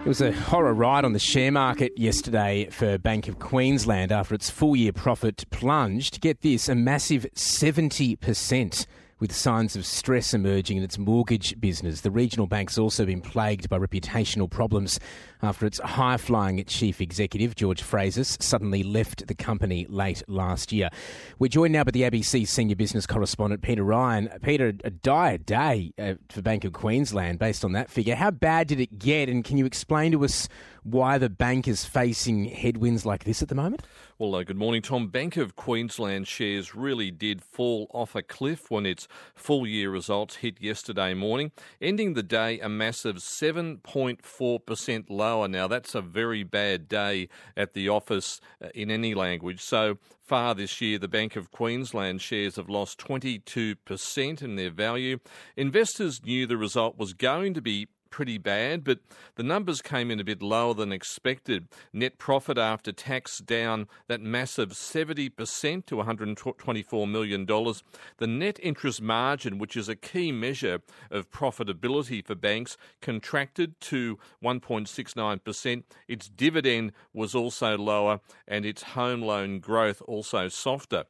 It was a horror ride on the share market yesterday for Bank of Queensland after its full year profit plunged. Get this, a massive 70% with signs of stress emerging in its mortgage business. The regional bank's also been plagued by reputational problems after its high flying chief executive, George Frazis, suddenly left the company late last year. We're joined now by the ABC senior business correspondent, Peter Ryan. Peter, a dire day uh, for Bank of Queensland based on that figure. How bad did it get, and can you explain to us why the bank is facing headwinds like this at the moment? Well, uh, good morning, Tom. Bank of Queensland shares really did fall off a cliff when its full year results hit yesterday morning, ending the day a massive 7.4% lower. Now, that's a very bad day at the office uh, in any language. So, far this year, the Bank of Queensland shares have lost 22% in their value. Investors knew the result was going to be pretty bad, but the numbers came in a bit lower than expected. Net profit after tax down that massive 70% to $124 million. The net interest margin, which is a key measure of profitability for banks, contracted to 1.69%. Its dividend was also lower, and its home loan growth also softer.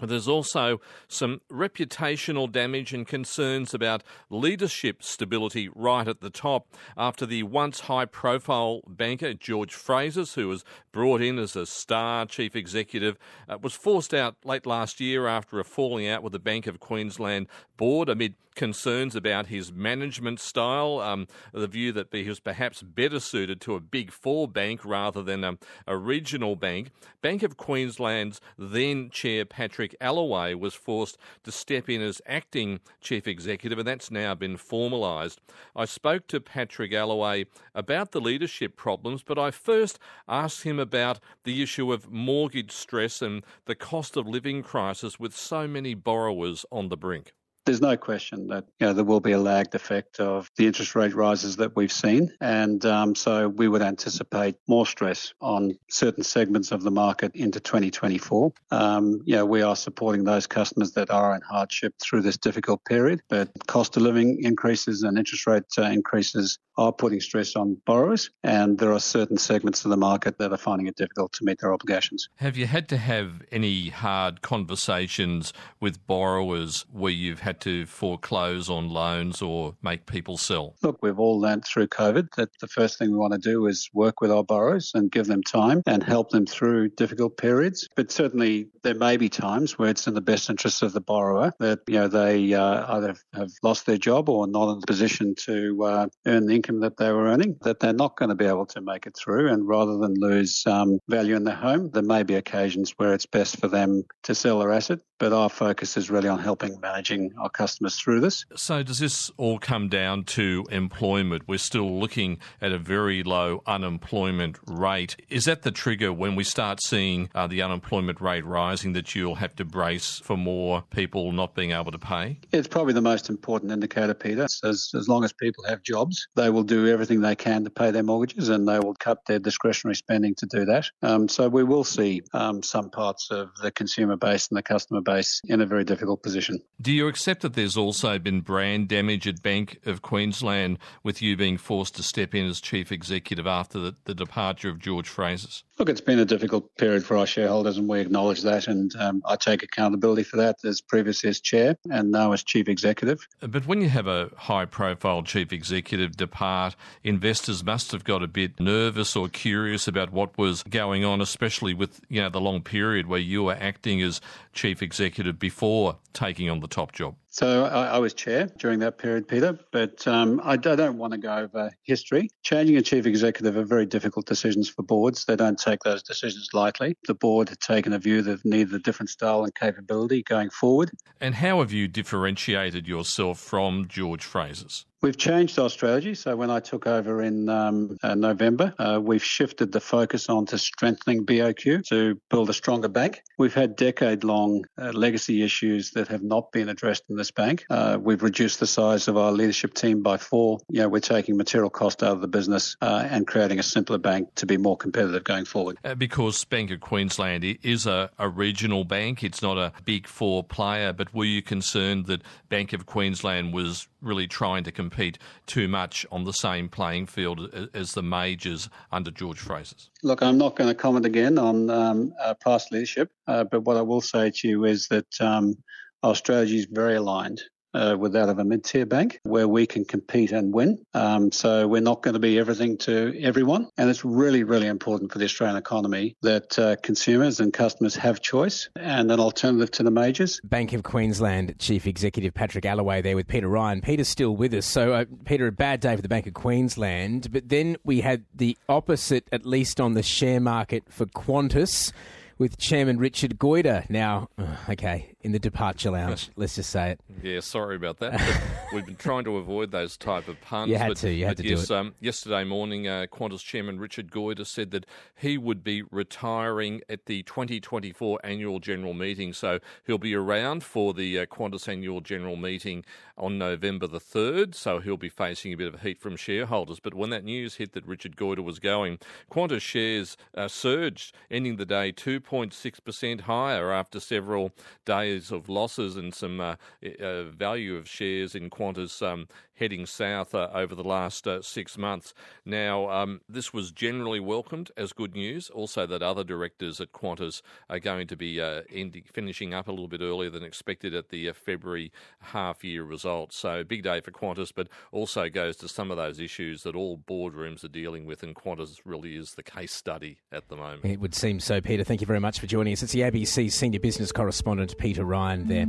There's also some reputational damage and concerns about leadership stability right at the top after the once high profile banker George Frazis, who was brought in as a star chief executive, uh, was forced out late last year after a falling out with the Bank of Queensland board amid concerns about his management style, um, the view that he was perhaps better suited to a big four bank rather than a, a regional bank. Bank of Queensland's then chair Patrick Allaway was forced to step in as acting chief executive, and that's now been formalised. I spoke to Patrick Allaway about the leadership problems, but I first asked him about the issue of mortgage stress and the cost of living crisis with so many borrowers on the brink. There's no question that you know, there will be a lagged effect of the interest rate rises that we've seen. And um, so we would anticipate more stress on certain segments of the market into 2024. Um, you know, we are supporting those customers that are in hardship through this difficult period. But cost of living increases and interest rate uh, increases are putting stress on borrowers. And there are certain segments of the market that are finding it difficult to meet their obligations. Have you had to have any hard conversations with borrowers where you've had had to foreclose on loans or make people sell? Look, we've all learned through COVID that the first thing we want to do is work with our borrowers and give them time and help them through difficult periods. But certainly there may be times where it's in the best interest of the borrower that you know they uh, either have lost their job or not in the position to uh, earn the income that they were earning, that they're not going to be able to make it through. And rather than lose um, value in their home, there may be occasions where it's best for them to sell their asset. But our focus is really on helping managing our customers through this. So, does this all come down to employment? We're still looking at a very low unemployment rate. Is that the trigger when we start seeing uh, the unemployment rate rising that you'll have to brace for more people not being able to pay? It's probably the most important indicator, Peter. As, as long as people have jobs, they will do everything they can to pay their mortgages and they will cut their discretionary spending to do that. Um, so, we will see um, some parts of the consumer base and the customer base in a very difficult position. Do you accept that there's also been brand damage at Bank of Queensland with you being forced to step in as chief executive after the, the departure of George Frazis? Look, it's been a difficult period for our shareholders, and we acknowledge that. And um, I take accountability for that as previously as chair and now as chief executive. But when you have a high profile chief executive depart, investors must have got a bit nervous or curious about what was going on, especially with you know the long period where you were acting as chief executive before taking on the top job. So I, I, was chair during that period, Peter, but um, I, I, don't want to go over history. Changing a chief executive are very difficult decisions for boards. They don't take those decisions lightly. The board had taken a view that needed a different style and capability going forward. And how have you differentiated yourself from George Frazis? We've changed our strategy. So when I took over in um, uh, November, uh, we've shifted the focus on to strengthening BOQ to build a stronger bank. We've had decade-long uh, legacy issues that have not been addressed in the this bank. Uh, we've reduced the size of our leadership team by four. You know, we're taking material cost out of the business uh, and creating a simpler bank to be more competitive going forward. Uh, because Bank of Queensland is a, a regional bank, it's not a big four player, but were you concerned that Bank of Queensland was really trying to compete too much on the same playing field as the majors under George Frazis? Look, I'm not going to comment again on um, past leadership, uh, but what I will say to you is that um, our strategy is very aligned uh, with that of a mid-tier bank where we can compete and win. Um, so we're not going to be everything to everyone. And it's really, really important for the Australian economy that uh, consumers and customers have choice and an alternative to the majors. Bank of Queensland Chief Executive Patrick Allaway there with Peter Ryan. Peter's still with us. So, uh, Peter, a bad day for the Bank of Queensland. But then we had the opposite, at least on the share market for Qantas with Chairman Richard Goyder. Now, okay, in the departure lounge, let's just say it. Yeah, sorry about that. we've been trying to avoid those type of puns. You had but, to, you had to yes, do it. Um, yesterday morning, uh, Qantas Chairman Richard Goyder said that he would be retiring at the 2024 annual general meeting. So he'll be around for the uh, Qantas annual general meeting on November the 3rd. So he'll be facing a bit of heat from shareholders. But when that news hit that Richard Goyder was going, Qantas shares uh, surged, ending the day 2. 0.6% higher after several days of losses and some uh, uh, value of shares in Qantas um, heading south uh, over the last uh, six months. Now, um, this was generally welcomed as good news. Also, that other directors at Qantas are going to be uh, ending, finishing up a little bit earlier than expected at the uh, February half year results. So, big day for Qantas, but also goes to some of those issues that all boardrooms are dealing with, and Qantas really is the case study at the moment. It would seem so, Peter. Thank you very much for joining us. It's the ABC Senior Business Correspondent, Peter Ryan, there.